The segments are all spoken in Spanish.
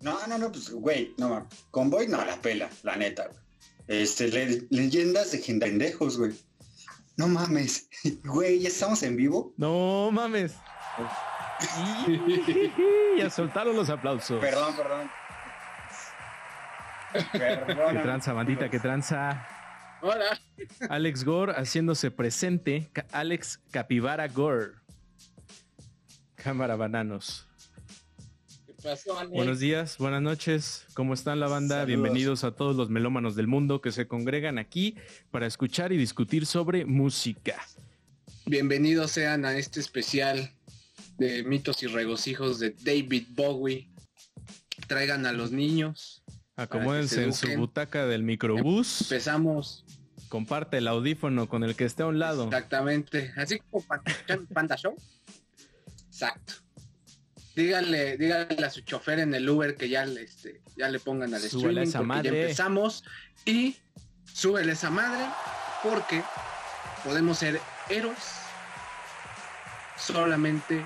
No, no, no, pues, güey, no, Convoy no la pela, la neta, güey. Este, le- leyendas de gente pendejos, güey. No mames, güey, ¿ya estamos en vivo? No mames. ya soltaron los aplausos. Perdón, perdón. Qué Perdón. tranza, bandita, qué tranza. Hola. Alex Gore haciéndose presente. Alex Capivara Gore. Cámara Bananos. Buenos días, buenas noches. ¿Cómo están la banda? Saludos. Bienvenidos a todos los melómanos del mundo que se congregan aquí para escuchar y discutir sobre música. Bienvenidos sean a este especial de mitos y regocijos de David Bowie. Traigan a los niños. Acomódense se en su butaca del microbús. Empezamos Comparte el audífono con el que esté a un lado. exactamente, así como Panda, Panda Show. Exacto. Díganle, díganle a su chofer en el Uber que ya le, este, ya le pongan al Súbele streaming esa porque madre. ya empezamos y súbele esa madre porque podemos ser héroes solamente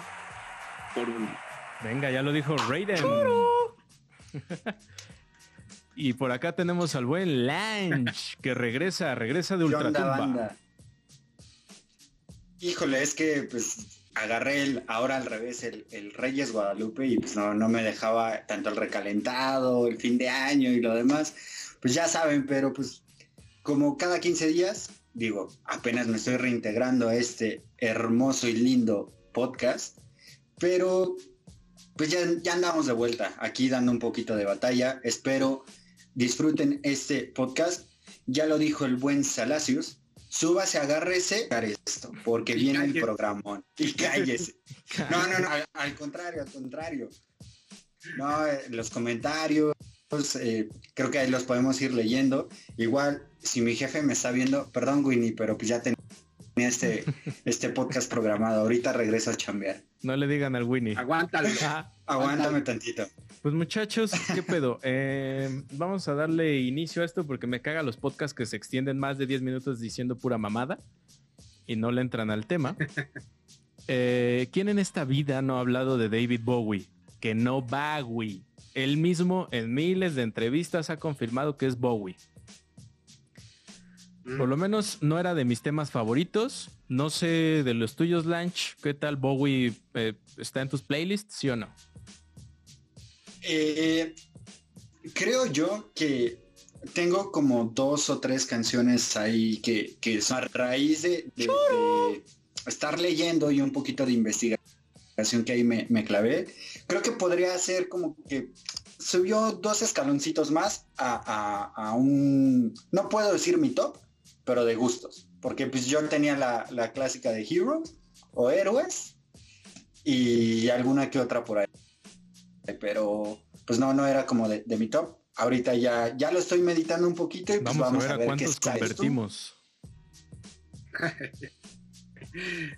por un día. Venga, ya lo dijo Raiden. y por acá tenemos al buen Lange que regresa, regresa de ¿Qué onda, Ultratumba. banda? Híjole, es que pues agarré el, ahora al revés el, el Reyes Guadalupe y pues no, no me dejaba tanto el recalentado, el fin de año y lo demás. Pues ya saben, pero pues como cada 15 días, digo, apenas me estoy reintegrando a este hermoso y lindo podcast, pero pues ya, ya andamos de vuelta aquí dando un poquito de batalla. Espero disfruten este podcast. Ya lo dijo el buen Salacius. Súbase, agárrese esto, porque Y viene el programón. Y cállese. No, no, no, al, al contrario, al contrario. No, eh, los comentarios, eh, creo que ahí los podemos ir leyendo. Igual, si mi jefe me está viendo, perdón, Winnie, pero pues ya tenía este, este podcast programado. Ahorita regreso a chambear. No le digan al Winnie. Aguántalo. Aguántame tantito. Pues muchachos, ¿qué pedo? Eh, vamos a darle inicio a esto porque me caga los podcasts que se extienden más de 10 minutos diciendo pura mamada y no le entran al tema. Eh, ¿Quién en esta vida no ha hablado de David Bowie? Que no Bowie. Él mismo en miles de entrevistas ha confirmado que es Bowie. Por lo menos no era de mis temas favoritos. No sé de los tuyos, Lanch. ¿Qué tal Bowie eh, está en tus playlists? ¿Sí o no? Eh, creo yo que tengo como dos o tres canciones ahí que, que son a raíz de, de- de estar leyendo y un poquito de investigación que ahí me, me clavé. Creo que podría ser como que subió dos escaloncitos más a, a- a un... No puedo decir mi top, pero de gustos. Porque pues yo tenía la, la clásica de Heroes o Héroes y alguna que otra por ahí pero pues no, no era como de, de mi top. Ahorita ya, ya lo estoy meditando un poquito y pues Vamos, a ver a qué cuántos convertimos.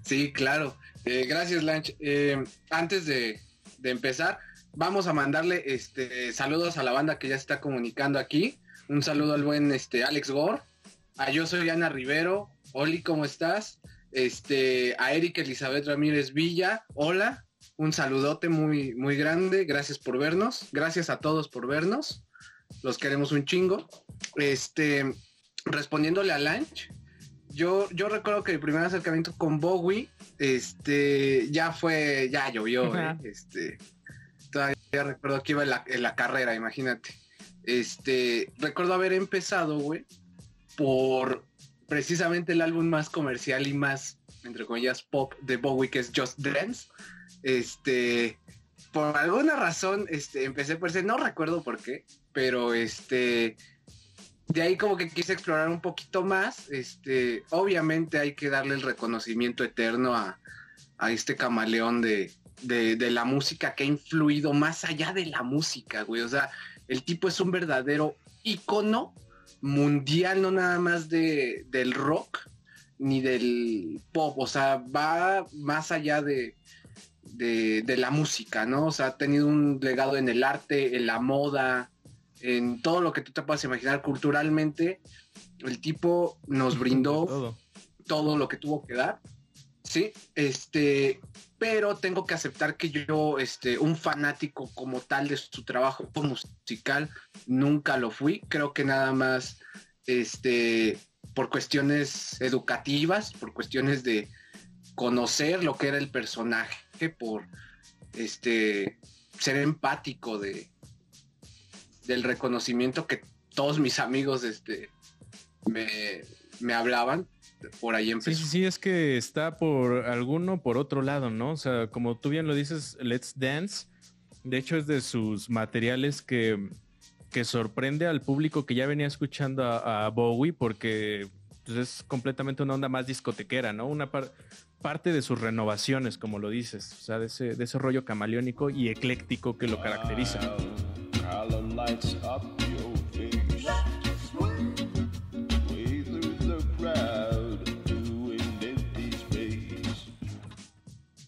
Sí, claro. Eh, gracias, Lanch. Eh, antes de, de empezar, vamos a mandarle este saludos a la banda que ya se está comunicando aquí. Un saludo al buen este Alex Gore. A yo soy Ana Rivero. Oli, ¿cómo estás? Este, a Erika Elizabeth Ramírez Villa. Hola. Un saludote muy, muy grande. Gracias por vernos. Gracias a todos por vernos. Los queremos un chingo. Este, respondiéndole a Lanch, yo, yo recuerdo que mi primer acercamiento con Bowie, este, ya fue, ya llovió, ¿eh? Este, todavía recuerdo que iba en la, en la carrera, imagínate. Este, recuerdo haber empezado, güey, por precisamente el álbum más comercial y más, entre comillas, pop de Bowie, que es Just Dance. Este, por alguna razón, este, empecé por ese, no recuerdo por qué, pero este, de ahí como que quise explorar un poquito más. Este, obviamente hay que darle el reconocimiento eterno a, a este camaleón de, de, la música que ha influido más allá de la música, güey. O sea, el tipo es un verdadero ícono mundial, no nada más de, del rock ni del pop. O sea, va más allá de, de, de la música, ¿no? O sea, ha tenido un legado en el arte, en la moda, en todo lo que tú te puedas imaginar culturalmente. El tipo nos brindó Todo. todo lo que tuvo que dar. Sí, este, pero tengo que aceptar que yo, este, un fanático como tal de su trabajo musical, nunca lo fui. Creo que nada más, este, por cuestiones educativas, por cuestiones de conocer lo que era el personaje, por, este, ser empático de, del reconocimiento que todos mis amigos, este, me, me hablaban por ahí empezó. Sí, sí, sí, es que está por alguno por otro lado, ¿no? O sea, como tú bien lo dices, Let's Dance, de hecho es de sus materiales que, que sorprende al público que ya venía escuchando a, Bowie porque pues, es completamente una onda más discotequera, ¿no? Una parte de sus renovaciones, como lo dices, o sea, de ese, de ese rollo camaleónico y ecléctico que lo caracteriza.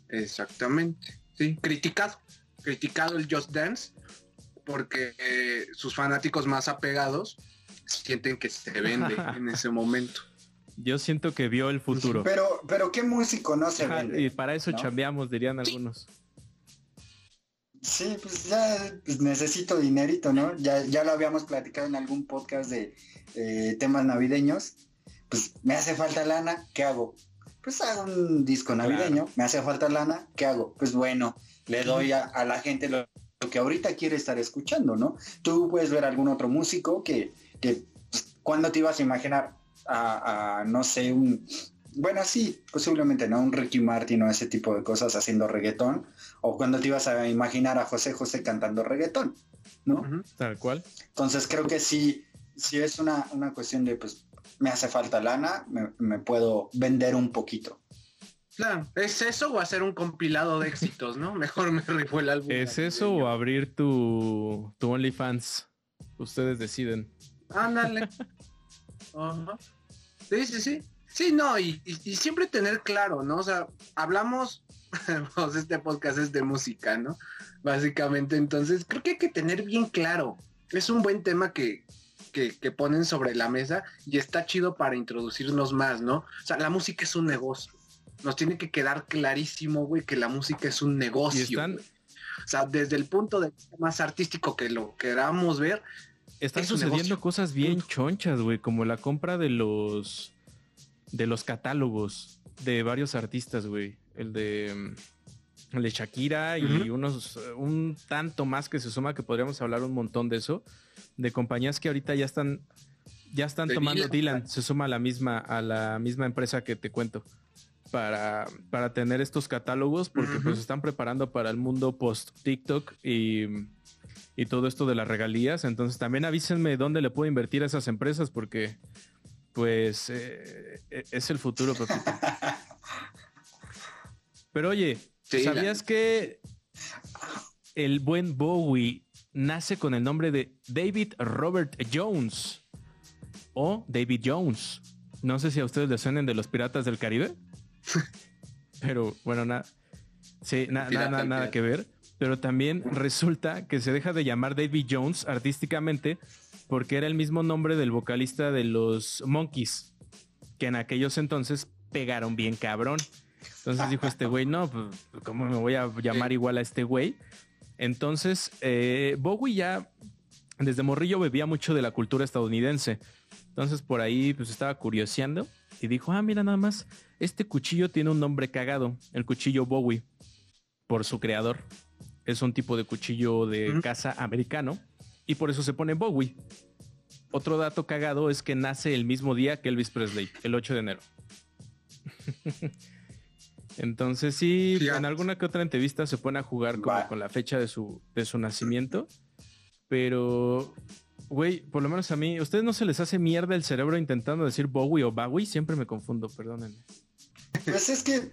Exactamente. Sí, criticado. Criticado el Just Dance porque eh, sus fanáticos más apegados sienten que se vende en ese momento. Yo siento que vio el futuro. Pero, pero ¿qué músico no se vende? Y para eso chambeamos, dirían algunos. Sí, pues ya pues necesito dinerito, ¿no? Ya, ya lo habíamos platicado en algún podcast de eh, temas navideños. Pues me hace falta lana, ¿qué hago? pues hago un disco navideño, me hace falta lana, ¿qué hago? Pues bueno, le doy a, la gente lo, que ahorita quiere estar escuchando, ¿no? Tú puedes ver algún otro músico que, que pues, ¿cuándo te ibas a imaginar a, no sé, un, bueno, sí, posiblemente, ¿no? Un Ricky Martin o ese tipo de cosas haciendo reggaetón, o cuando te ibas a imaginar a José José cantando reggaetón, ¿no? Tal cual. Entonces creo que sí, sí es una, una cuestión de, pues, me hace falta lana, me, puedo vender un poquito. Claro, ¿es eso o hacer un compilado de éxitos, no? Mejor me rifó el álbum. ¿Es eso o abrir tu, tu OnlyFans? Ustedes deciden. Ándale. Sí, sí, sí. Sí, no, y, siempre tener claro, ¿no? O sea, hablamos, pues este podcast es de música, ¿no? Básicamente, entonces creo que hay que tener bien claro. Es un buen tema que, que, ponen sobre la mesa y está chido para introducirnos más, ¿no? O sea, la música es un negocio. Nos tiene que quedar clarísimo, güey, que la música es un negocio. O sea, desde el punto de vista más artístico que lo queramos ver. Están sucediendo cosas bien chonchas, güey, como la compra de los de los catálogos de varios artistas, güey. El de el de Shakira y unos un tanto más que se suma que podríamos hablar un montón de eso de compañías que ahorita ya están ya están tomando Dylan, se suma a la misma a la misma empresa que te cuento para, para tener estos catálogos porque pues están preparando para el mundo post TikTok y, y todo esto de las regalías, entonces también avísenme dónde le puedo invertir a esas empresas porque pues eh, e, es el futuro, Pero oye, ¿sabías que el buen Bowie nace con el nombre de David Robert Jones o David Jones. No sé si a ustedes les suenen de los Piratas del Caribe, pero bueno, nada, sí, nada, nada que ver. Pero también resulta que se deja de llamar David Jones artísticamente porque era el mismo nombre del vocalista de los Monkeys, que en aquellos entonces pegaron bien cabrón. Entonces dijo este güey, no, pues, ¿cómo me voy a llamar igual a este güey? Entonces, eh, Bowie ya desde morrillo bebía mucho de la cultura estadounidense. Entonces por ahí pues estaba curioseando y dijo, ah, mira nada más, este cuchillo tiene un nombre cagado, el cuchillo Bowie, por su creador. Es un tipo de cuchillo de caza americano y por eso se pone Bowie. Otro dato cagado es que nace el mismo día que Elvis Presley, el 8 de enero. Entonces sí, en alguna que otra entrevista se pone a jugar con la fecha de su, de su nacimiento. Pero, güey, por lo menos a mí, ¿a ustedes no se les hace mierda el cerebro intentando decir Bowie o Bowie? Siempre me confundo, perdónenme. Pues es que,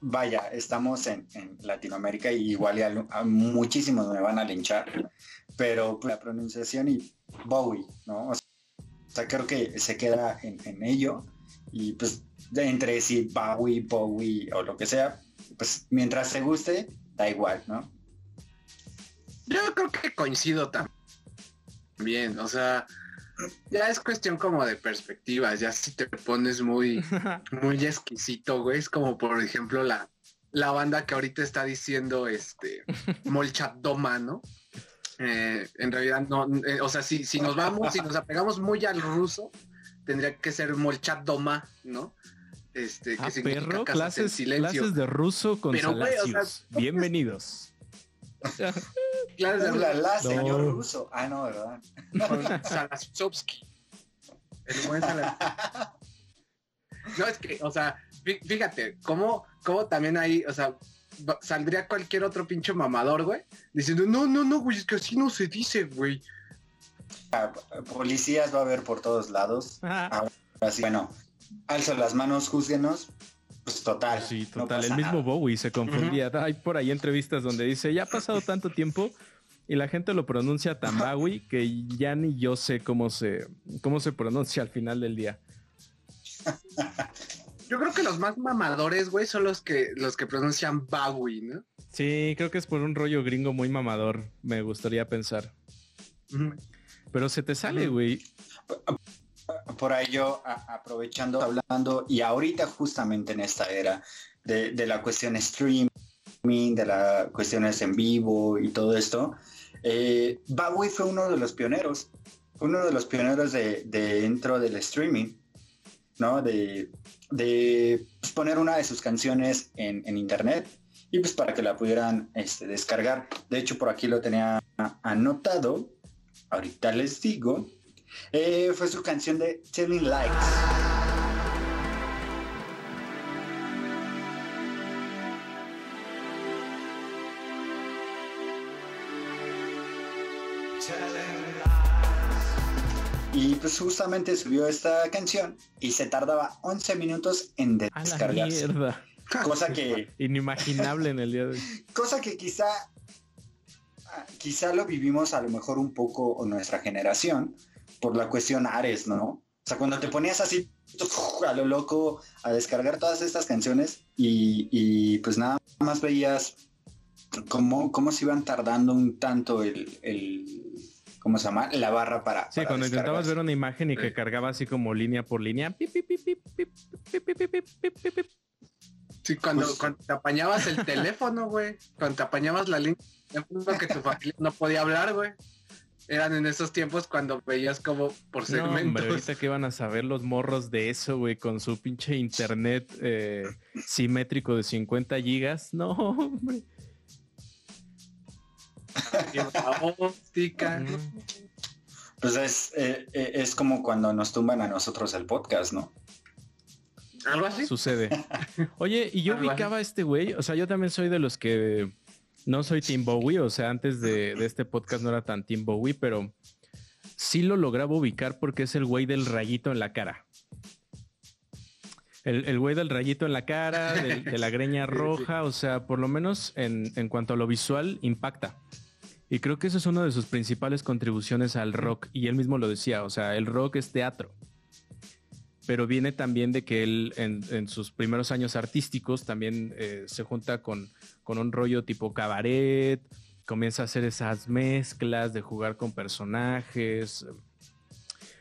vaya, estamos en, Latinoamérica y igual a, muchísimos me van a linchar, pero la pronunciación y Bowie, ¿no? O sea, creo que se queda en, ello y pues entre si Bowie, Bowie o lo que sea, pues mientras se guste, da igual, ¿no? Yo creo que coincido también, o sea, ya es cuestión como de perspectivas, ya si te pones muy, muy exquisito, güey, es como por ejemplo la, la banda que ahorita está diciendo este Molchatoma, ¿no? Eh, en realidad no, eh, o sea, si, si nos vamos, si nos apegamos muy al ruso, tendría que ser Molchatoma, ¿no? Este, que ah, significa perro, clases, silencio. clases de ruso con Pero, Bienvenidos. clases de la, señor ruso. Ah, no, ¿verdad? Con Salasovsky. El buen No, es que, o sea, fíjate, cómo, cómo también ahí, o sea, saldría cualquier otro pinche mamador, güey, diciendo, no, no, no, güey, es que así no se dice, güey. Ah, policías va a haber por todos lados. Así, bueno, alzo las manos, júzguenos. Pues total. Sí, total. el mismo Bowie se confundía. Hay por ahí entrevistas donde dice, ya ha pasado tanto tiempo y la gente lo pronuncia tan Bowie que ya ni yo sé cómo se, cómo se pronuncia al final del día. Yo creo que los más mamadores, güey, son los que, los que pronuncian Bowie, ¿no? Sí, creo que es por un rollo gringo muy mamador, me gustaría pensar. Pero se te sale, güey. Por ahí yo, aprovechando, hablando, y ahorita justamente en esta era de, de la cuestión streaming, de las cuestiones en vivo y todo esto, eh, fue uno de los pioneros, uno de los pioneros de, dentro del streaming, ¿no? De, de pues, poner una de sus canciones en, internet y pues para que la pudieran este, descargar. De hecho, por aquí lo tenía anotado. Ahorita les digo. Eh, fue su canción de Telling Likes. Pues justamente subió esta canción y se tardaba 11 minutos en descargarse. Cosa que... Inimaginable en el día de hoy. Cosa que quizá... Quizá lo vivimos a lo mejor un poco nuestra generación por la cuestión Ares, ¿no? O sea, cuando te ponías así a lo loco a descargar todas estas canciones y, pues nada más veías cómo, cómo se iban tardando un tanto el ¿cómo se llama? La barra para. Sí, cuando intentabas ver una imagen y que cargaba así como línea por línea. Sí, cuando, cuando te apañabas el teléfono, güey. Cuando te apañabas la línea que tu familia no podía hablar, güey. Eran en esos tiempos cuando veías como por segmentos. No, hombre, ahorita que iban a saber los morros de eso, güey, con su pinche internet eh, simétrico de 50 gigas. No, hombre. Pues es, eh, eh, es como cuando nos tumban a nosotros el podcast, ¿no? Algo así. Sucede. Oye, y yo ubicaba a este güey, o sea, yo también soy de los que no soy Tim Bowie, o sea, antes de, este podcast no era tan Tim Bowie, pero sí lo lograba ubicar porque es el güey del rayito en la cara. El, güey del rayito en la cara, de, la greña roja, o sea, por lo menos en, en cuanto a lo visual, impacta. Y creo que eso es una de sus principales contribuciones al rock. Y él mismo lo decía, o sea, el rock es teatro. Pero viene también de que él en, sus primeros años artísticos también eh, se junta con, con un rollo tipo cabaret, comienza a hacer esas mezclas de jugar con personajes,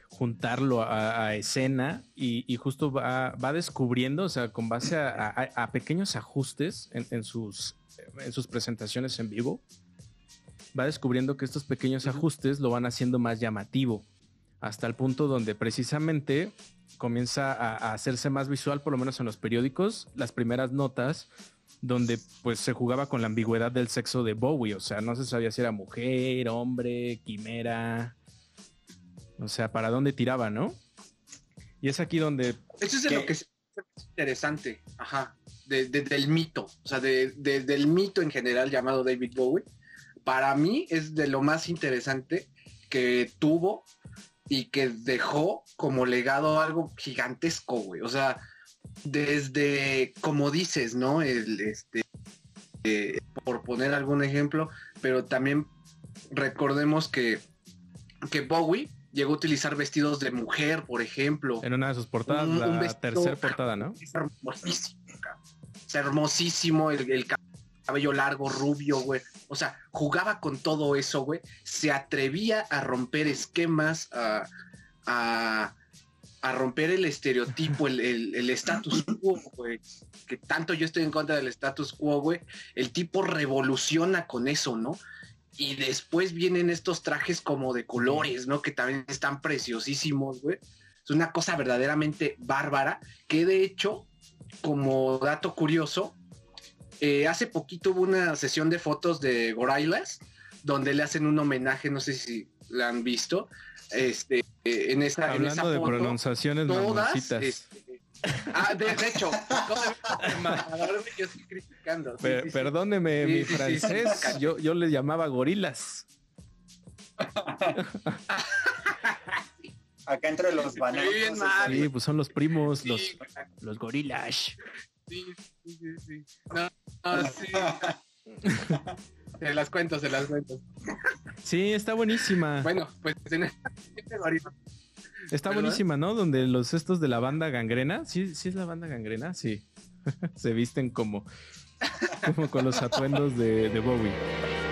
juntarlo a, escena y, justo va, descubriendo, o sea, con base a, pequeños ajustes en, sus, en sus presentaciones en vivo, va descubriendo que estos pequeños ajustes lo van haciendo más llamativo, hasta el punto donde precisamente comienza a, hacerse más visual, por lo menos en los periódicos, las primeras notas donde pues se jugaba con la ambigüedad del sexo de Bowie, o sea, no se sabía si era mujer, hombre, quimera, o sea, para dónde tiraba, ¿no? Y es aquí donde... Eso es lo que es interesante, ajá, del mito, o sea, del mito en general llamado David Bowie, para mí es de lo más interesante que tuvo y que dejó como legado algo gigantesco, güey. O sea, desde, como dices, ¿no? El, este, eh, por poner algún ejemplo, pero también recordemos que, que Bowie llegó a utilizar vestidos de mujer, por ejemplo. En una de sus portadas, la tercera portada, ¿no? Es hermosísimo, es hermosísimo el, el cabello largo, rubio, güey. O sea, jugaba con todo eso, güey. Se atrevía a romper esquemas, a, a romper el estereotipo, el, el, status quo, güey. Que tanto yo estoy en contra del status quo, güey. El tipo revoluciona con eso, ¿no? Y después vienen estos trajes como de colores, ¿no? Que también están preciosísimos, güey. Es una cosa verdaderamente bárbara, que de hecho, como dato curioso, eh, hace poquito hubo una sesión de fotos de Gorillaz, donde le hacen un homenaje, no sé si la han visto, este, en esa, Hablando de pronunciaciones todas, este, ah, de, hecho, yo estoy criticando. perdóneme mi francés, yo, yo le llamaba gorilas. Acá entre los bananos. Sí, pues son los primos, los, los gorilas. Sí, sí, sí. No, no, sí. se las cuento, se las cuento. Sí, está buenísima. Bueno, pues en Está buenísima, ¿no? Donde los estos de la banda gangrena, sí, sí es la banda gangrena, sí. Se visten como, como con los atuendos de, de Bowie.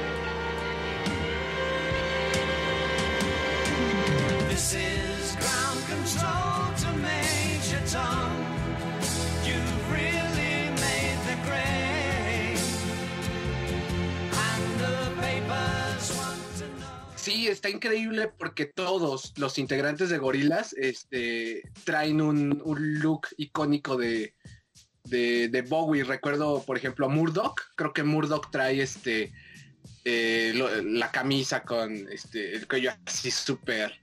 Sí, está increíble porque todos los integrantes de Gorilas este, traen un, look icónico de, de, Bowie. Recuerdo, por ejemplo, a Murdoch. Creo que Murdoch trae este eh, la camisa con este el cuello así súper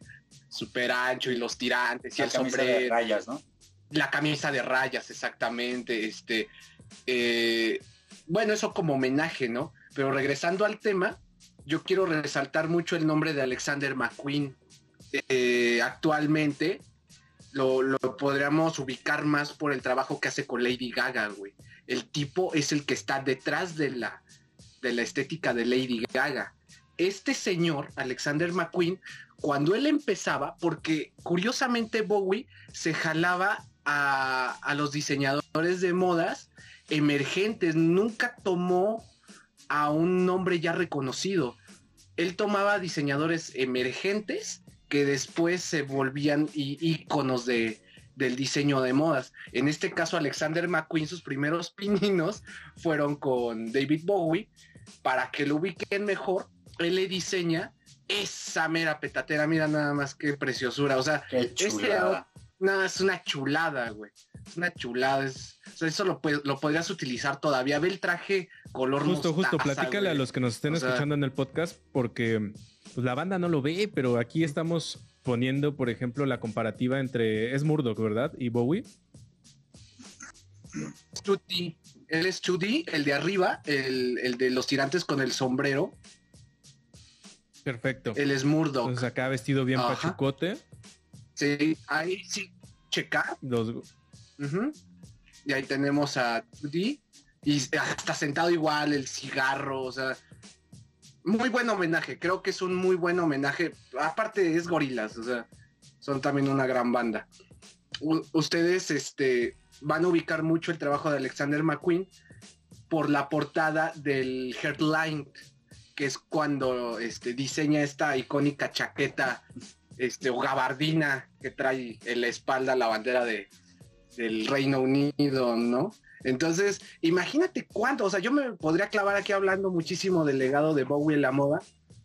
súper ancho y los tirantes y el sombrero. de rayas, ¿no? La camisa de rayas, exactamente. Este, eh, bueno, eso como homenaje, ¿no? Pero regresando al tema, yo quiero resaltar mucho el nombre de Alexander McQueen. Eh, actualmente lo, podríamos ubicar más por el trabajo que hace con Lady Gaga, güey. El tipo es el que está detrás de la, de la estética de Lady Gaga. Este señor, Alexander McQueen, cuando él empezaba, porque curiosamente Bowie se jalaba a, a los diseñadores de modas emergentes, nunca tomó a un nombre ya reconocido. Él tomaba diseñadores emergentes que después se volvían íconos de, del diseño de modas. En este caso, Alexander McQueen, sus primeros pininos fueron con David Bowie. Para que lo ubiquen mejor, él le diseña esa mera petatera. Mira nada más qué preciosura. O sea, este, nada, es una chulada, güey. Es una chulada. Es, eso lo, lo podrías utilizar todavía. Ve el traje color Justo, justo. Platícale a los que nos estén escuchando en el podcast porque pues, la banda no lo ve, pero aquí estamos poniendo, por ejemplo, la comparativa entre... Es Murdoch, ¿verdad? Y Bowie. Chudy. Él es Chudy, el de arriba, el, de los tirantes con el sombrero. Perfecto. Él es Murdoch. Entonces acá vestido bien pachucote. Sí, ahí sí, checa. Los... Y ahí tenemos a Judy. Y está sentado igual, el cigarro, o sea. Muy buen homenaje, creo que es un muy buen homenaje. Aparte es gorilas, o sea, son también una gran banda. ustedes este, van a ubicar mucho el trabajo de Alexander McQueen por la portada del Headline, que es cuando este, diseña esta icónica chaqueta este, o gabardina que trae en la espalda la bandera de, del Reino Unido, ¿no? Entonces, imagínate cuánto, o sea, yo me podría clavar aquí hablando muchísimo del legado de Bowie en la moda,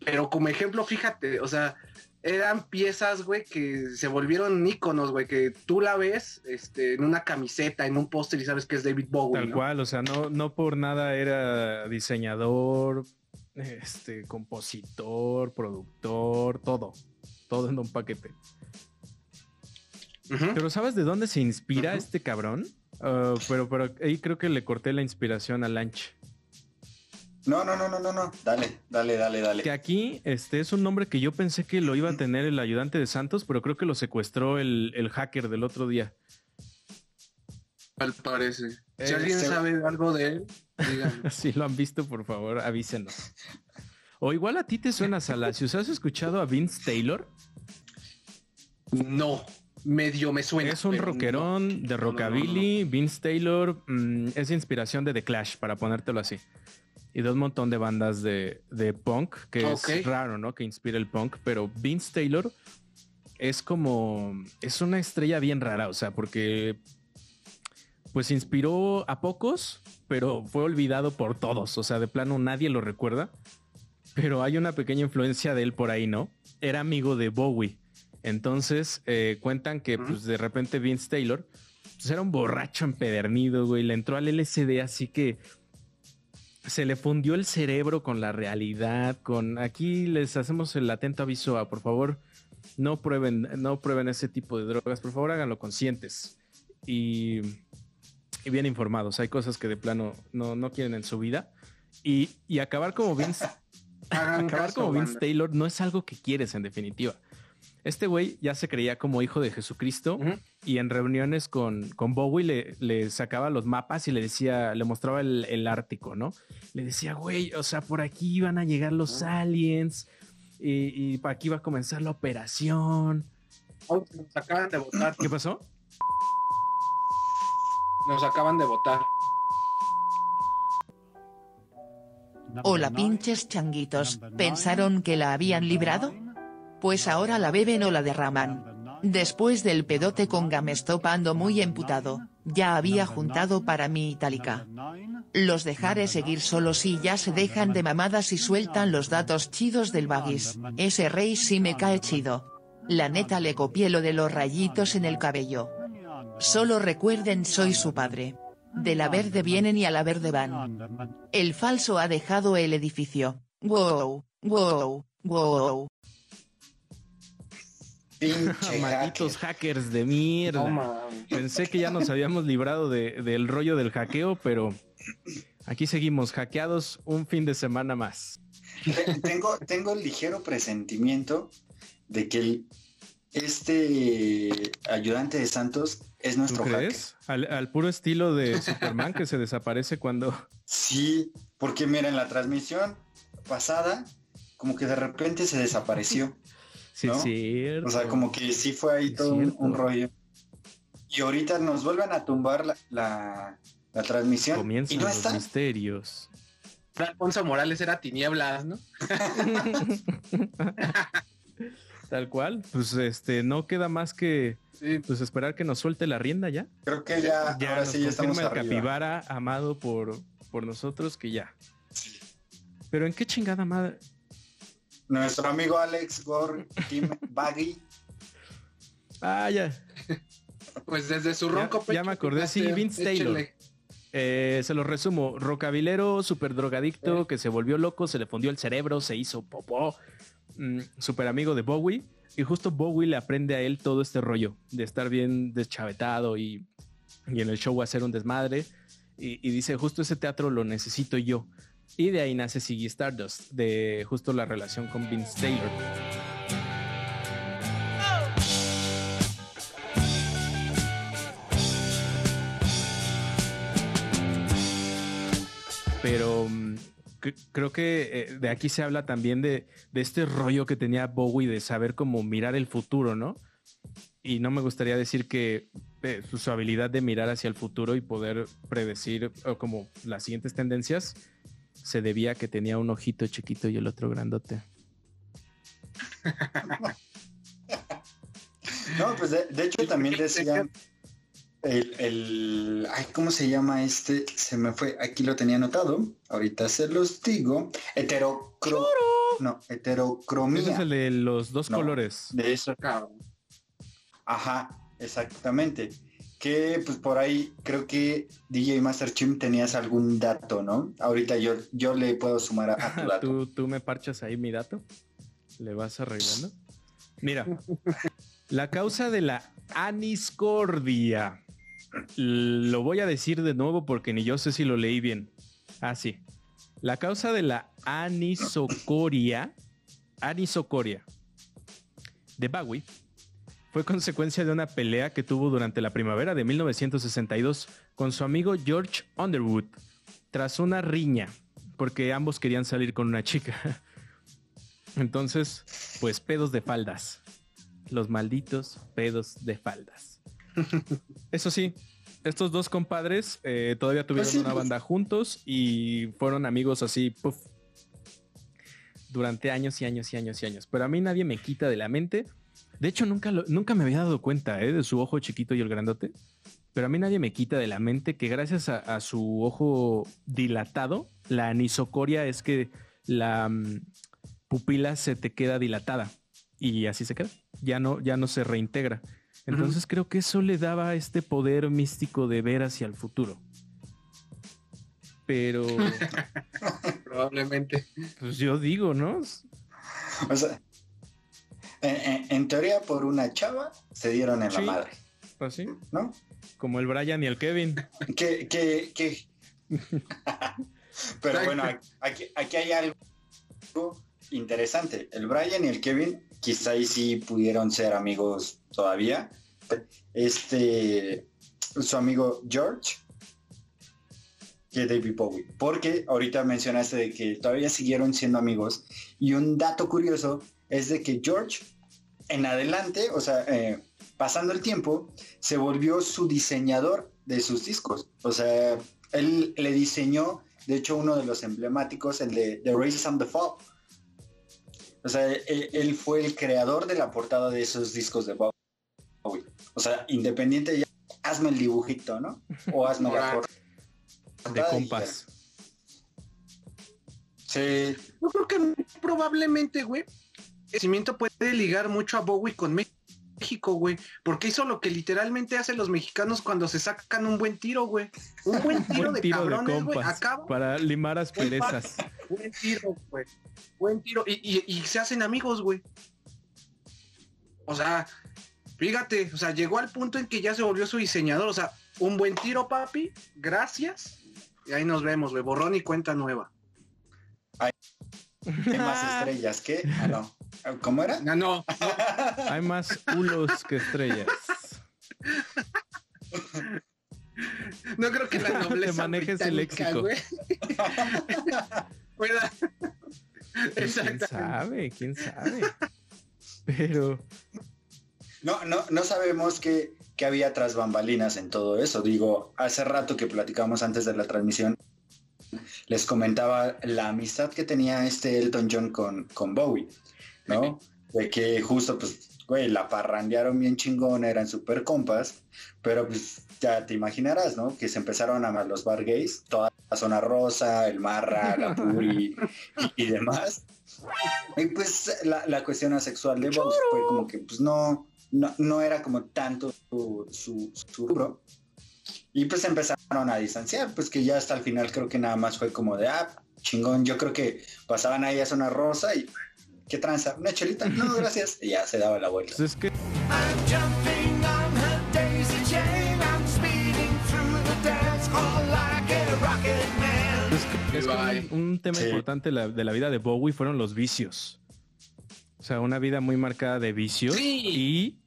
pero como ejemplo, fíjate, o sea, eran piezas, güey, que se volvieron íconos, güey, que tú la ves este, en una camiseta, en un póster y sabes que es David Bowie. Tal cual, o sea, no, no por nada era diseñador, este, compositor, productor, todo, todo en un paquete. Pero ¿sabes de dónde se inspira este cabrón? Ah, pero, pero ahí creo que le corté la inspiración a Lanch. No, no, no, no, no, no. Dale, dale, dale, dale. Que aquí este es un nombre que yo pensé que lo iba a tener el ayudante de Santos, pero creo que lo secuestró el, hacker del otro día. Al parece. Si alguien sabe algo de él, díganme. si lo han visto, por favor, avísenos. O igual a ti te suena Salacios. ¿Has escuchado a Vince Taylor? No medio me suena. Es un rockerón de rockabilly. Vince Taylor mm, es inspiración de The Clash, para ponértelo así. Y de un montón de bandas de, punk, que es raro, ¿no? Que inspira el punk, pero Vince Taylor es como, es una estrella bien rara, o sea, porque pues inspiró a pocos, pero fue olvidado por todos, o sea, de plano nadie lo recuerda, pero hay una pequeña influencia de él por ahí, ¿no? Era amigo de Bowie, entonces eh, cuentan que pues de repente Vince Taylor pues, era un borracho empedernido, güey, le entró al LSD así que se le fundió el cerebro con la realidad, con aquí les hacemos el atento aviso a por favor no prueben, no prueben ese tipo de drogas, por favor háganlo conscientes y, y bien informados. Hay cosas que de plano no, no quieren en su vida y, y acabar como Vince, acabar como Vince Taylor no es algo que quieres en definitiva. Este güey ya se creía como hijo de Jesucristo y en reuniones con, con Bowie le, le, sacaba los mapas y le decía, le mostraba el, el, Ártico, ¿no? Le decía, güey, o sea, por aquí iban a llegar los aliens y, y para aquí va a comenzar la operación. Nos acaban de votar. ¿Qué pasó? Nos acaban de votar. Hola pinches changuitos, ¿pensaron que la habían librado? Pues ahora la beben o la derraman. Después del pedote con Gamestop ando muy emputado, ya había juntado para mi itálica. Los dejaré seguir solo si ya se dejan de mamadas y sueltan los datos chidos del bagis, ese rey sí me cae chido. La neta le copié lo de los rayitos en el cabello. Solo recuerden soy su padre. De la verde vienen y a la verde van. El falso ha dejado el edificio. Wow, wow, wow. Pinche Malditos hacker. hackers de mierda. No. Pensé que ya nos habíamos librado de- del rollo del hackeo, pero aquí seguimos hackeados un fin de semana más. Te- Tengo, tengo el ligero presentimiento de que el- este ayudante de Santos es ¿Tú nuestro hacker. crees? Al, al puro estilo de Superman que se desaparece cuando... Sí, porque mira, en la transmisión pasada, como que de repente se desapareció. Sí, ¿No? es cierto. O sea, como que sí fue ahí todo un, rollo. Y ahorita nos vuelven a tumbar la, la, la transmisión. Comienzan y no los está. misterios. Alfonso Morales era tinieblas, ¿no? Tal cual. Pues este, no queda más que Sí. pues esperar que nos suelte la rienda ya. Creo que ya, Ya ahora sí ya estamos el arriba. capibara amado por, por nosotros que ya. Pero en qué chingada madre. Nuestro amigo Alex Gore, Team Baggy. Ah, ya. Pues desde su Ya- ronco ya me acordé, sí, Vince Taylor. Eh, se lo resumo. Rocabilero, super drogadicto, que se volvió loco, se le fundió el cerebro, se hizo popó. Mm, super amigo de Bowie. Y justo Bowie le aprende a él todo este rollo de estar bien deschavetado y, y en el show hacer un desmadre. Y, y dice, justo ese teatro lo necesito yo. Y de ahí nace Ziggy Stardust, de justo la relación con Vince Taylor. Pero mm, cre- creo que eh, de aquí se habla también de, de este rollo que tenía Bowie de saber cómo mirar el futuro, ¿no? Y no me gustaría decir que eh, su, habilidad de mirar hacia el futuro y poder predecir como las siguientes tendencias se debía a que tenía un ojito chiquito y el otro grandote. No, pues de, de hecho también decían el, el- ay, ¿cómo se llama este? Se me fue, aquí lo tenía anotado, ahorita se los digo. Heterocro... No, heterocromía. Ese es el de los dos No. colores. De eso. Cabrón. Ajá, exactamente. Que pues por ahí creo que DJ Master Chim tenías algún dato, ¿no? Ahorita yo, yo le puedo sumar a, a tu dato. ¿Tú, tú me parchas ahí mi dato. ¿Le vas arreglando? Mira, la causa de la aniscordia. Lo voy a decir de nuevo porque ni yo sé si lo leí bien. Ah, sí. La causa de la anisocoria, anisocoria de Bowie fue consecuencia de una pelea que tuvo durante la primavera de 1962 con su amigo George Underwood tras una riña porque ambos querían salir con una chica. Entonces, pues pedos de faldas. Los malditos pedos de faldas. Eso sí, estos dos compadres eh, todavía tuvieron sí, una pues. banda juntos y fueron amigos así, puff, durante años y años y años y años. Pero a mí nadie me quita de la mente De hecho, nunca, lo- nunca me había dado cuenta ¿eh? de su ojo chiquito y el grandote. Pero a mí nadie me quita de la mente que gracias a, a su ojo dilatado, la anisocoria es que la mm, pupila se te queda dilatada y así se queda. Ya no, ya no se reintegra. Entonces creo que eso le daba este poder místico de ver hacia el futuro. Pero, Probablemente. pues yo digo, ¿no? O sea, en, teoría por una chava se dieron en Sí. la madre, Así, ¿no? como el Brian y el Kevin. Que, que, que... Pero bueno, aquí, aquí hay algo interesante. El Brian y el Kevin quizá ahí sí pudieron ser amigos todavía. Este, su amigo George que David Bowie. Porque ahorita mencionaste de que todavía siguieron siendo amigos. Y un dato curioso es de que George, en adelante, o sea, eh, pasando el tiempo, se volvió su diseñador de sus discos. O sea, él le diseñó, de hecho, uno de los emblemáticos, el de The Races and the Fall. O sea, él, él fue el creador de la portada de esos discos de Bowie. O sea, independiente ya, hazme el dibujito, ¿no? O hazme la portada. De compas. Sí, Yo creo que probablemente, güey, el cimiento puede ligar mucho a Bowie con México, güey, porque hizo lo que literalmente hacen los mexicanos cuando se sacan un buen tiro, güey. Un buen tiro Buen de tiro de cabrones, güey, acaba. para limar asperezas. Buen tiro, güey. Buen tiro. Y, y- y se hacen amigos, güey. O sea, fíjate, o sea, llegó al punto en que ya se volvió su diseñador. O sea, un buen tiro, papi. Gracias. Y ahí nos vemos, güey. Borrón y cuenta nueva. Hay más estrellas que. Ah, no. ¿Cómo era? No, no. Hay más hulos que estrellas. No creo que la nobleza Te manejes el léxico. Pueda- ¿Quién sabe? ¿Quién sabe? Pero No, no, no sabemos qué, qué había tras bambalinas en todo eso. Digo, hace rato que platicamos antes de la transmisión, les comentaba la amistad que tenía este Elton John con, con Bowie, ¿no? De que justo, pues, güey, la parrandearon bien chingón, eran super compas, pero pues ya te imaginarás, ¿no? Que se empezaron a amar los bar gays, toda la zona rosa, el marra, la puri y, y demás. Y pues la, la cuestión asexual de Bowie fue como que pues no, no, no era como tanto su, su, su rubro. Y pues empezaron a distanciar, pues que ya hasta el final creo que nada más fue como de, ah, chingón, yo creo que pasaban ahí a zona rosa y, ¿qué tranza? ¿Una chelita? No, gracias. Y ya se daba la vuelta. pues es que. Es un, un tema Sí. importante de la, de la vida de Bowie fueron los vicios. O sea, una vida muy marcada de vicios. Sí.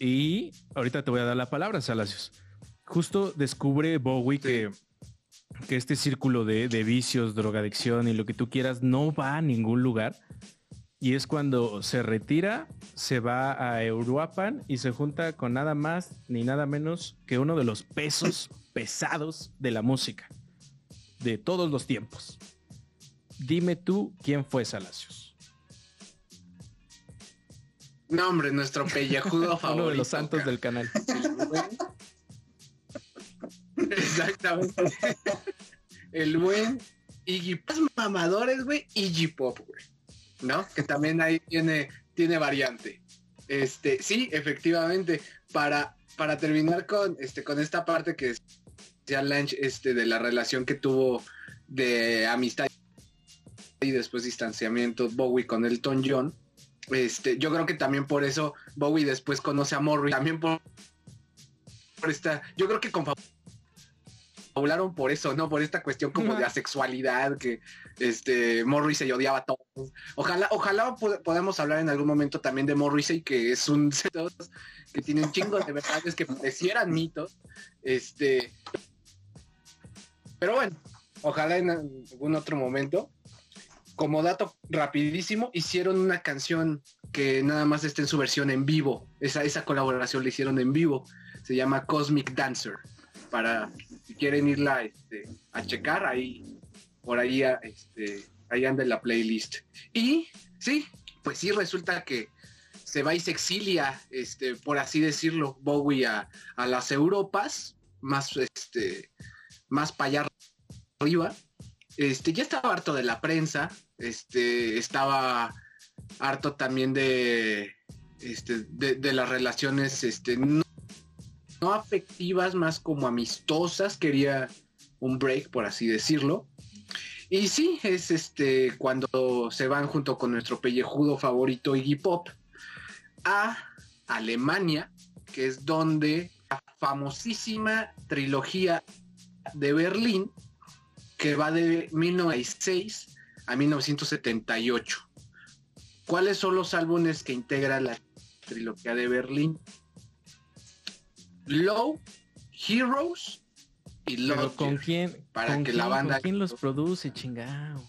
Y, y ahorita te voy a dar la palabra, Salacios. Justo descubre Bowie que, que este círculo de, de vicios, drogadicción y lo que tú quieras no va a ningún lugar. Y es cuando se retira, se va a Uruapan y se junta con nada más ni nada menos que uno de los pesos pesados de la música de todos los tiempos. Dime tú quién fue Salacios. No, hombre, nuestro pellejudo favorito. Uno de los santos del canal. Exactamente. El buen Iggy Pop. Mamadores, güey. Iggy Pop, güey. ¿No? Que también ahí tiene, tiene variante. Este, sí, efectivamente. Para, para terminar con, este, con esta parte que decía Lange, este, de la relación que tuvo de amistad y después distanciamiento Bowie con Elton John. Este, yo creo que también por eso Bowie después conoce a Morris, también por, por esta, yo creo que confabularon por eso, ¿no? Por esta cuestión como de asexualidad, que este Morrissey odiaba a todos. Ojalá, ojalá pod- podamos hablar en algún momento también de Morrissey, que es un que tiene un chingo de verdades que parecieran mitos. Este, pero bueno, ojalá en algún otro momento. Como dato rapidísimo, hicieron una canción que nada más está en su versión en vivo. Esa, esa colaboración la hicieron en vivo. Se llama Cosmic Dancer. Para si quieren irla este, a checar, ahí por ahí, este, ahí anda en la playlist. Y sí, pues sí, resulta que, se va y se exilia, este, por así decirlo, Bowie a, las Europas, más, este, más para allá arriba. Este, ya estaba harto de la prensa, este, estaba harto también de, este, de, de las relaciones, este, no, no afectivas, más como amistosas, quería un break, por así decirlo. Y sí, es este cuando se van junto con nuestro pellejudo favorito Iggy Pop a Alemania, que es donde la famosísima trilogía de Berlín, que va de 1906 a 1978. ¿Cuáles son los álbumes que integra la trilogía de Berlín? Low, Heroes y Pero Love. con quién, para con que la banda- ¿con quién los produce, chingado?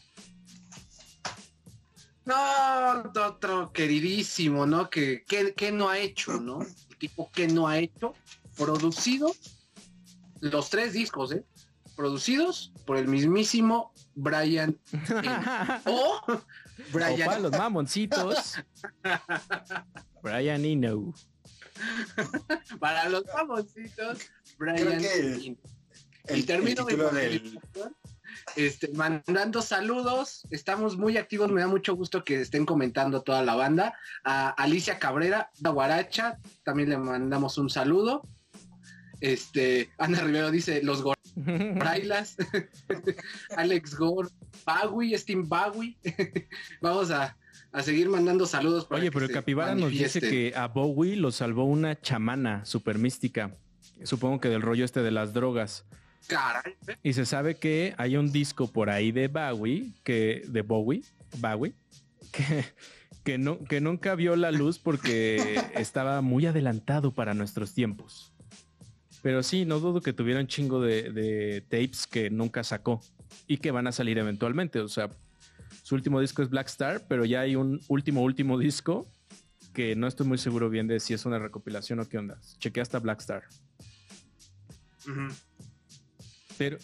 No, otro queridísimo, ¿no? Que, que, que no ha hecho, ¿no? El tipo que no ha hecho, producido los tres discos, ¿eh? Producidos por el mismísimo Brian o Brian Opa, los mamoncitos. Brian Eno. para los famositos Brian el, y el termino mi del, este, mandando saludos. Estamos muy activos. Me da mucho gusto que estén comentando toda la banda. A Alicia Cabrera, a Guaracha, también le mandamos un saludo. Este, Ana Rivero dice los Gorailas, Alex Gore, Bagui, Steam Bagui. Vamos a, a seguir mandando saludos. para Oye, que pero el Capibara nos dice que a Bowie lo salvó una chamana super mística. Supongo que del rollo este de las drogas. Caray, Y se sabe que hay un disco por ahí de Bowie, que, de Bowie, Bowie, que, que, no, que nunca vio la luz porque estaba muy adelantado para nuestros tiempos. Pero sí, no dudo que tuviera un chingo de, de tapes que nunca sacó y que van a salir eventualmente. O sea, su último disco es Black Star, pero ya hay un último, último disco que no estoy muy seguro bien de si es una recopilación o qué onda. Chequé hasta Black Star. Pero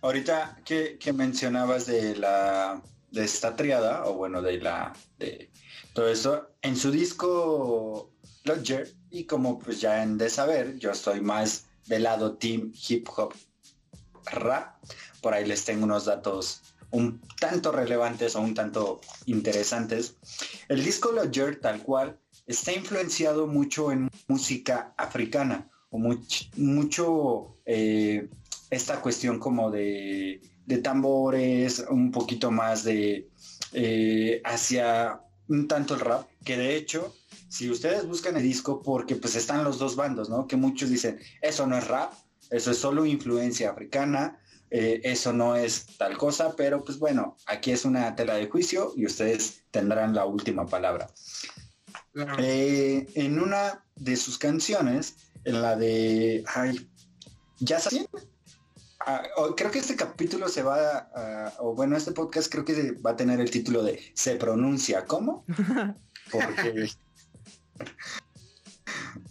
Ahorita que, que mencionabas de la de esta triada, o bueno, de la de todo eso, en su disco Lodger, y como pues ya han de saber, yo estoy más del lado team hip hop rap, por ahí les tengo unos datos un tanto relevantes o un tanto interesantes. El disco Lodger, tal cual, está influenciado mucho en música africana, o much- mucho eh, esta cuestión como de, de tambores, un poquito más de eh, hacia un tanto el rap, que de hecho, si ustedes buscan el disco, porque pues están los dos bandos, ¿no? Que muchos dicen, eso no es rap, eso es solo influencia africana, eh, eso no es tal cosa, pero pues bueno, aquí es una tela de juicio y ustedes tendrán la última palabra. Eh, en una de sus canciones, en la de. Ay, ¿Ya saben? Ah, creo que este capítulo se va a. O bueno, este podcast creo que se va a tener el título de Se pronuncia ¿cómo? Porque.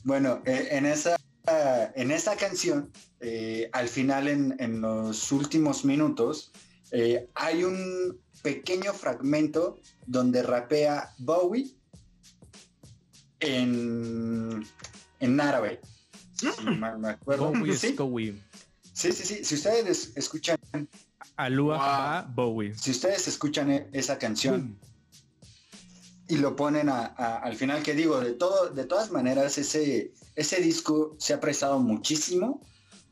bueno, eh, en esa. En esa canción, eh, al final, en, en los últimos minutos, eh, hay un pequeño fragmento donde rapea Bowie en, en árabe. Si mal me acuerdo. Bowie es Sí, Bowie. sí, sí, sí. Si ustedes escuchan, Alua Wow. Bowie. si ustedes escuchan e- esa canción y lo ponen a- a- al final, que digo, de todo, de todas maneras, ese, ese disco se ha prestado muchísimo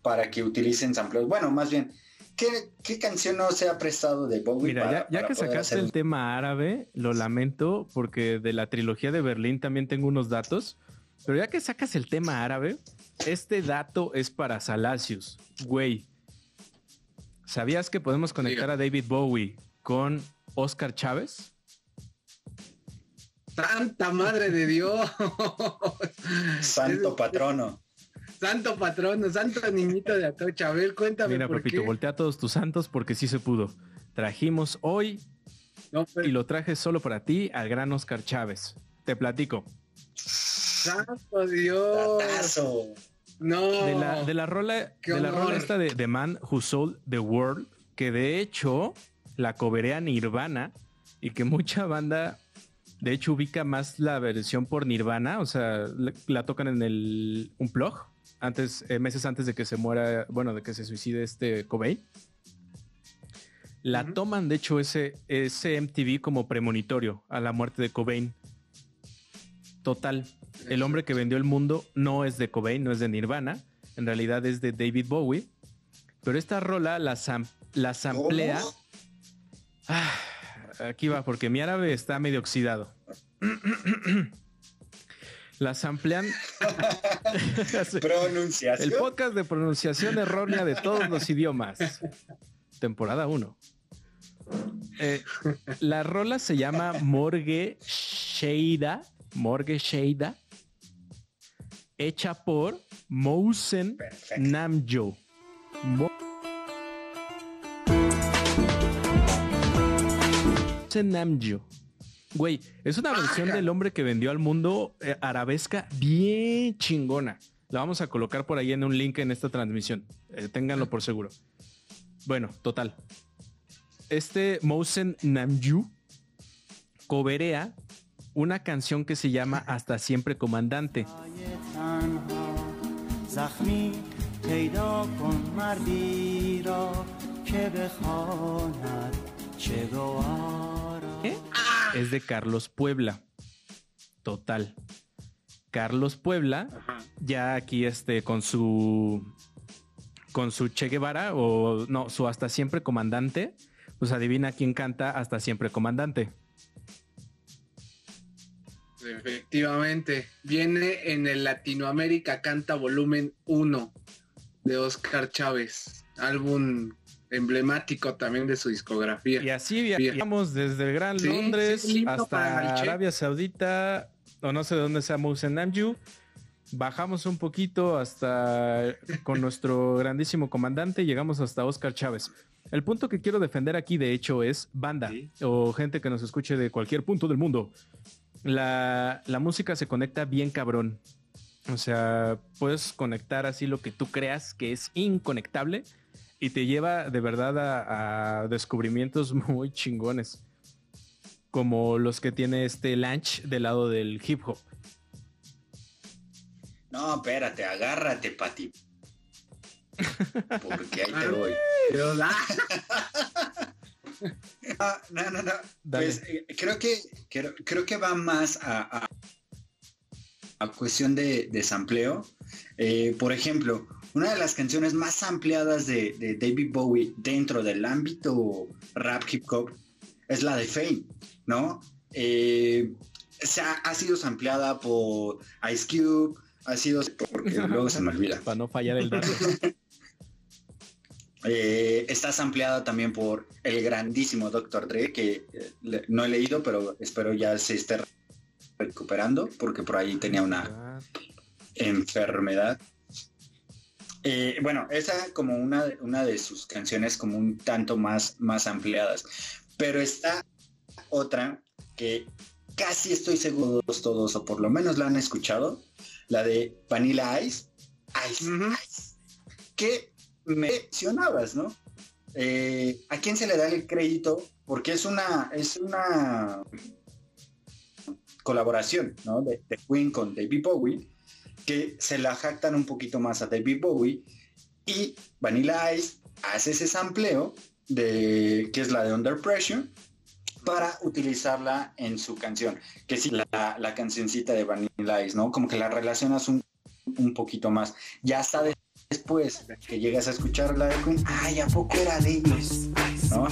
para que utilicen samples. Bueno, más bien, ¿qué, qué canción no se ha prestado de Bowie? Mira, para- ya, ya para que sacaste hacer el tema árabe, lo lamento porque de la trilogía de Berlín también tengo unos datos. Pero ya que sacas el tema árabe, este dato es para Salacius. Güey, ¿sabías que podemos conectar a David Bowie con Oscar Chávez? Santa madre de Dios. Santo patrono. Santo patrono, santo niñito de Atocha. A ver, cuéntame Mira, por papito, qué. voltea a todos tus santos porque sí se pudo. Trajimos hoy No, pues, y lo traje solo para ti al gran Oscar Chávez. Te platico. santo Dios. No. de la, de la rola, de la rola esta de The Man Who Sold the World, que de hecho la coberea Nirvana y que mucha banda De hecho, ubica más la versión por Nirvana, o sea, la, la tocan en el Unplug, antes, eh, meses antes de que se muera, bueno, de que se suicide este Cobain. La toman, de hecho, ese, ese MTV como premonitorio a la muerte de Cobain. Total, el hombre que vendió el mundo no es de Cobain, no es de Nirvana, en realidad es de David Bowie. Pero esta rola la, sam- la samplea. Ah, aquí va, porque mi árabe está medio oxidado. La samplean. Pronunciación. El podcast de pronunciación errónea de todos los idiomas. Temporada 1. la rola se llama Morgue Sheida. Morgue Sheida. Hecha por Mousen Perfecto. Namjo. Mo- Mousen Namjo. Güey, es una versión del hombre que vendió al mundo eh, arabesca bien chingona. La vamos a colocar por ahí en un link en esta transmisión. Eh, ténganlo por seguro. Bueno, total. Este Mousen Namju coberea una canción que se llama Hasta siempre comandante. ¿Qué? Es de Carlos Puebla. Total. Carlos Puebla, ya aquí este con su con su Che Guevara o no, su hasta siempre comandante, pues adivina quién canta hasta siempre comandante. Efectivamente, viene en el Latinoamérica Canta Volumen 1 de Oscar Chávez, álbum emblemático también de su discografía. Y así viajamos desde el Gran Sí, Londres sí, hasta. Arabia Saudita, o no sé de dónde sea Mousen Namju. Bajamos un poquito hasta con nuestro grandísimo comandante llegamos hasta Oscar Chávez. El punto que quiero defender aquí, de hecho, es banda Sí. o gente que nos escuche de cualquier punto del mundo. La, la música se conecta bien cabrón. O sea, puedes conectar así lo que tú creas que es inconectable y te lleva de verdad a, a descubrimientos muy chingones. Como los que tiene este Lanch del lado del hip hop. No, espérate, agárrate, Pati. Porque ahí te voy. Pero, ah, Ah, no, no, no. Dale. Pues eh, creo que creo, creo que va más a, a, a cuestión de, de sampleo. Eh, por ejemplo, una de las canciones más ampliadas de, de David Bowie dentro del ámbito rap hip hop es la de Fame, ¿no? Eh, se ha, ha sido sampleada por Ice Cube, ha sido porque luego se me olvida. Para no fallar el dato. Eh, está ampliada también por el grandísimo Dr. Dre, que eh, le- no he leído, pero espero ya se esté recuperando, porque por ahí tenía una enfermedad. Eh, bueno, esa como una, de- una de sus canciones como un tanto más, más ampliadas. Pero está otra que casi estoy seguro todos, o por lo menos la han escuchado, la de Vanilla Ice. Ice, Ujú. Ice. Que mencionabas, ¿no? Eh, ¿A quién se le da el crédito? Porque es una, es una colaboración, ¿no? De, de Queen con David Bowie, que se la jactan un poquito más a David Bowie y Vanilla Ice hace ese sampleo de que es la de Under Pressure para utilizarla en su canción, que sí, la, la cancioncita de Vanilla Ice, ¿no? Como que la relacionas un, un poquito más. Ya hasta de- después que llegas a escuchar la de Queen, ay, ¿a poco era de ellos? ¿No?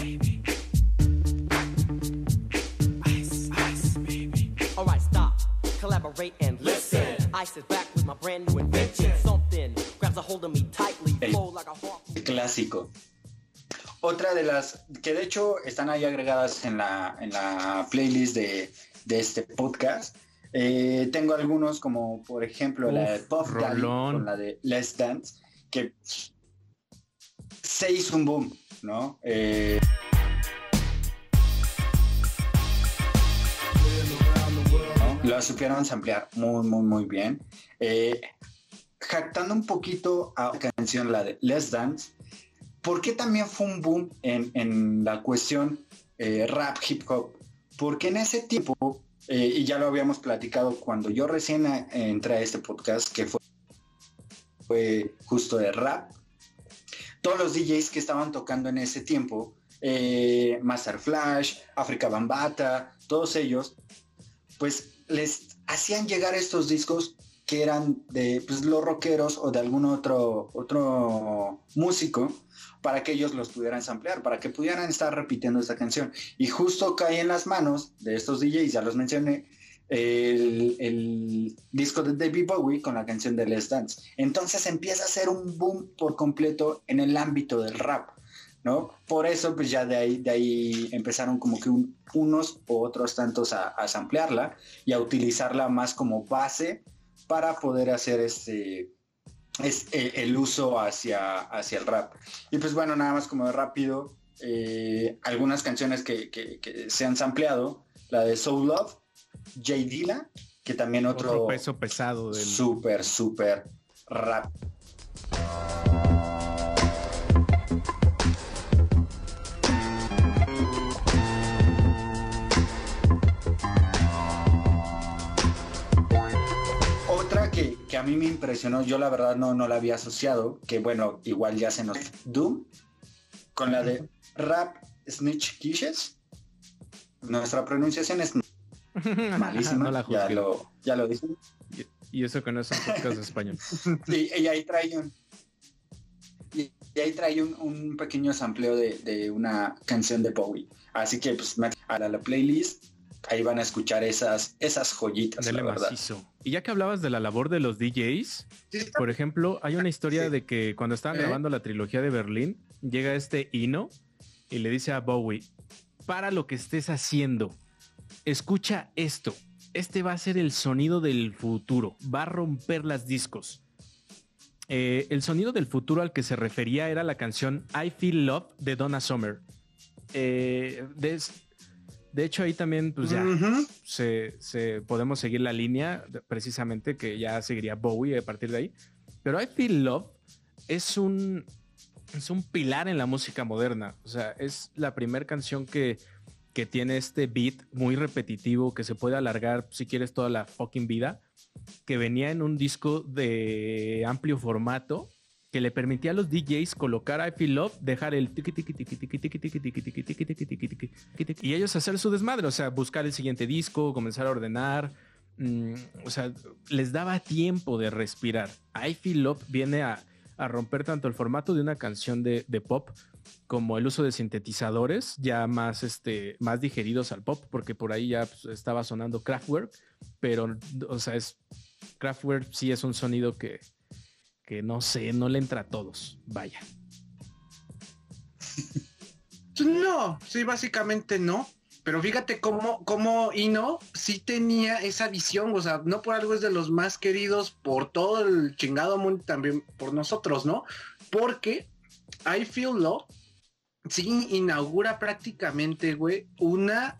El- clásico. Otra de las que de hecho están ahí agregadas en la, en la playlist de, de este podcast. Eh, tengo algunos como por ejemplo la de Uf, Puff Daddy con la de Let's Dance, que se hizo un boom, ¿no? Eh, Lo supieron ampliar muy, muy, muy bien. Eh, jactando un poquito a la canción, la de Let's Dance, ¿por qué también fue un boom en, en la cuestión eh, rap hip hop? porque en ese tiempo, eh, y ya lo habíamos platicado cuando yo recién eh, entré a este podcast, que fue, fue justo de rap, todos los DJs que estaban tocando en ese tiempo, Master Flash, África Bambata, todos ellos, pues les hacían llegar estos discos que eran de pues, los rockeros o de algún otro, otro músico para que ellos los pudieran samplear, para que pudieran estar repitiendo esta canción. Y justo cae en las manos de estos DJs, ya los mencioné, el, el disco de David Bowie con la canción de Let's Dance. Entonces empieza a ser un boom por completo en el ámbito del rap. ¿No? Por eso, pues ya de ahí, de ahí empezaron como que un- unos u otros tantos a, a samplearla y a utilizarla más como base para poder hacer este es, eh, el uso hacia, hacia el rap. Y pues bueno, nada más como de rápido, eh, algunas canciones que, que- que se han sampleado, la de Soul Love, Jay Dilla, que también otro, Otro peso pesado del. súper, súper rap. A mí me impresionó, yo la verdad no, no la había asociado, que bueno, igual ya se nos... Doom, con la de Rap Snitch Kishes. Nuestra pronunciación es malísima, no la ya, lo, ya lo dicen. Y eso que no es un podcast de español. Sí, y ahí trae un. Y, y ahí trae un, un pequeño sampleo de, de una canción de Bowie. Así que pues a la, la playlist, ahí van a escuchar esas, esas joyitas, Dele la verdad. macizo. Y ya que hablabas de la labor de los DJs, por ejemplo, hay una historia Sí. de que cuando estaban ¿Eh? grabando la trilogía de Berlín, llega este Ino y le dice a Bowie, para lo que estés haciendo, escucha esto. Este va a ser el sonido del futuro, va a romper las discos. Eh, el sonido del futuro al que se refería era la canción I Feel Love de Donna Summer. Eh, de, de hecho, ahí también, pues ya, se, se- podemos seguir la línea precisamente que ya seguiría Bowie a partir de ahí. Pero I Feel Love es un, es un pilar en la música moderna. O sea, es la primera canción que, que tiene este beat muy repetitivo que se puede alargar si quieres toda la fucking vida. Que venía en un disco de amplio formato que le permitía a los DJs colocar I Feel Love, dejar el y ellos hacer su desmadre, o sea, buscar el siguiente disco, comenzar a ordenar, o sea, les daba tiempo de respirar. I Feel Love viene a, a romper tanto el formato de una canción de, de, pop como el uso de sintetizadores ya más, este, más digeridos al pop, porque por ahí ya estaba sonando Kraftwerk, pero, o sea, es Kraftwerk sí es un sonido que, que no sé, no le entra a todos, vaya. No, sí, básicamente no. Pero fíjate cómo, cómo Ino sí tenía esa visión, o sea, no por algo es de los más queridos por todo el chingado mundo, también por nosotros, ¿no? Porque I Feel Love sí inaugura prácticamente, güey, una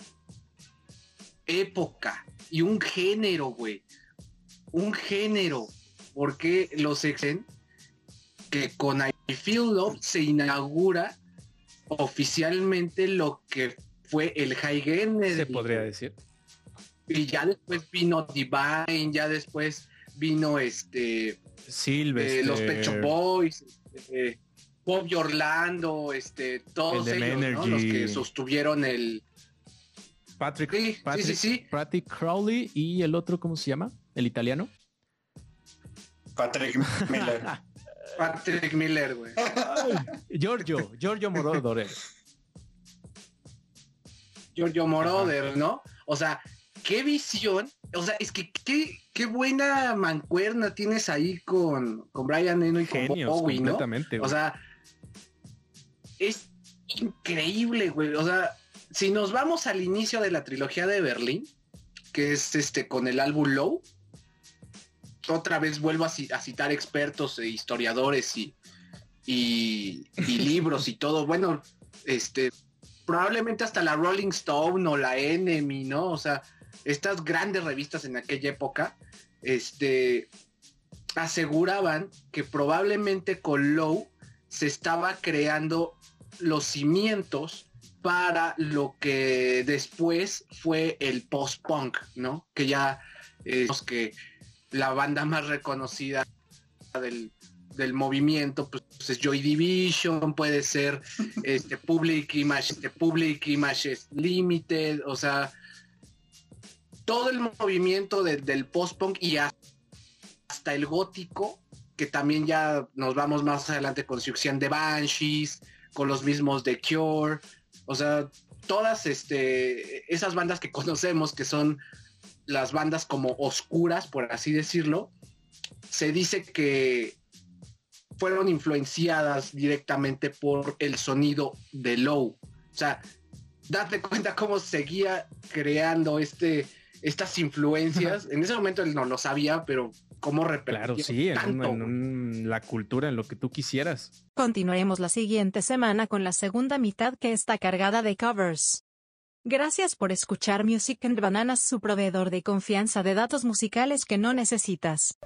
época y un género, güey. Un género. Porque los exen que con I Feel Love se inaugura oficialmente lo que fue el High Energy. Se podría decir. Y ya después vino Divine, ya después vino este Silvestre. eh, los Pecho Boys, este, Bob y Orlando, este, todos El ellos, ¿no? Los que sostuvieron el Patrick, Sí, sí, Patrick, sí, sí. Patrick Crowley y el otro, ¿cómo se llama? El italiano. Patrick Miller. Patrick Miller, güey. Giorgio, Giorgio Moroder. Giorgio Moroder, ¿no? O sea, qué visión. O sea, es que qué, qué buena mancuerna tienes ahí con, con Brian Eno y con Genios, Bowie, ¿no? completamente. O sea, es increíble, güey. O sea, si nos vamos al inicio de la trilogía de Berlín, que es este con el álbum Low, otra vez vuelvo a, ci- a citar expertos e historiadores y, y, y libros y todo. Bueno, este, probablemente hasta la Rolling Stone o la Enemy, ¿no? O sea, estas grandes revistas en aquella época, este, aseguraban que probablemente con Low se estaba creando los cimientos para lo que después fue el post-punk, ¿no? Que ya eh, que la banda más reconocida del, del movimiento pues, es Joy Division, puede ser este Public Image, este Public Image Limited, o sea, todo el movimiento de- del post-punk y hasta el gótico, que también ya nos vamos más adelante con Succión de Banshees, con los mismos de Cure, o sea, todas este, esas bandas que conocemos, que son las bandas como oscuras, por así decirlo, se dice que fueron influenciadas directamente por el sonido de Low. O sea, date cuenta cómo seguía creando este, estas influencias. en ese momento él no lo sabía, pero cómo Claro, sí, en, un- tanto, en un- la cultura, en lo que tú quisieras. Continuaremos la siguiente semana con la segunda mitad que está cargada de covers. Gracias por escuchar Music and Bananas, su proveedor de confianza de datos musicales que no necesitas.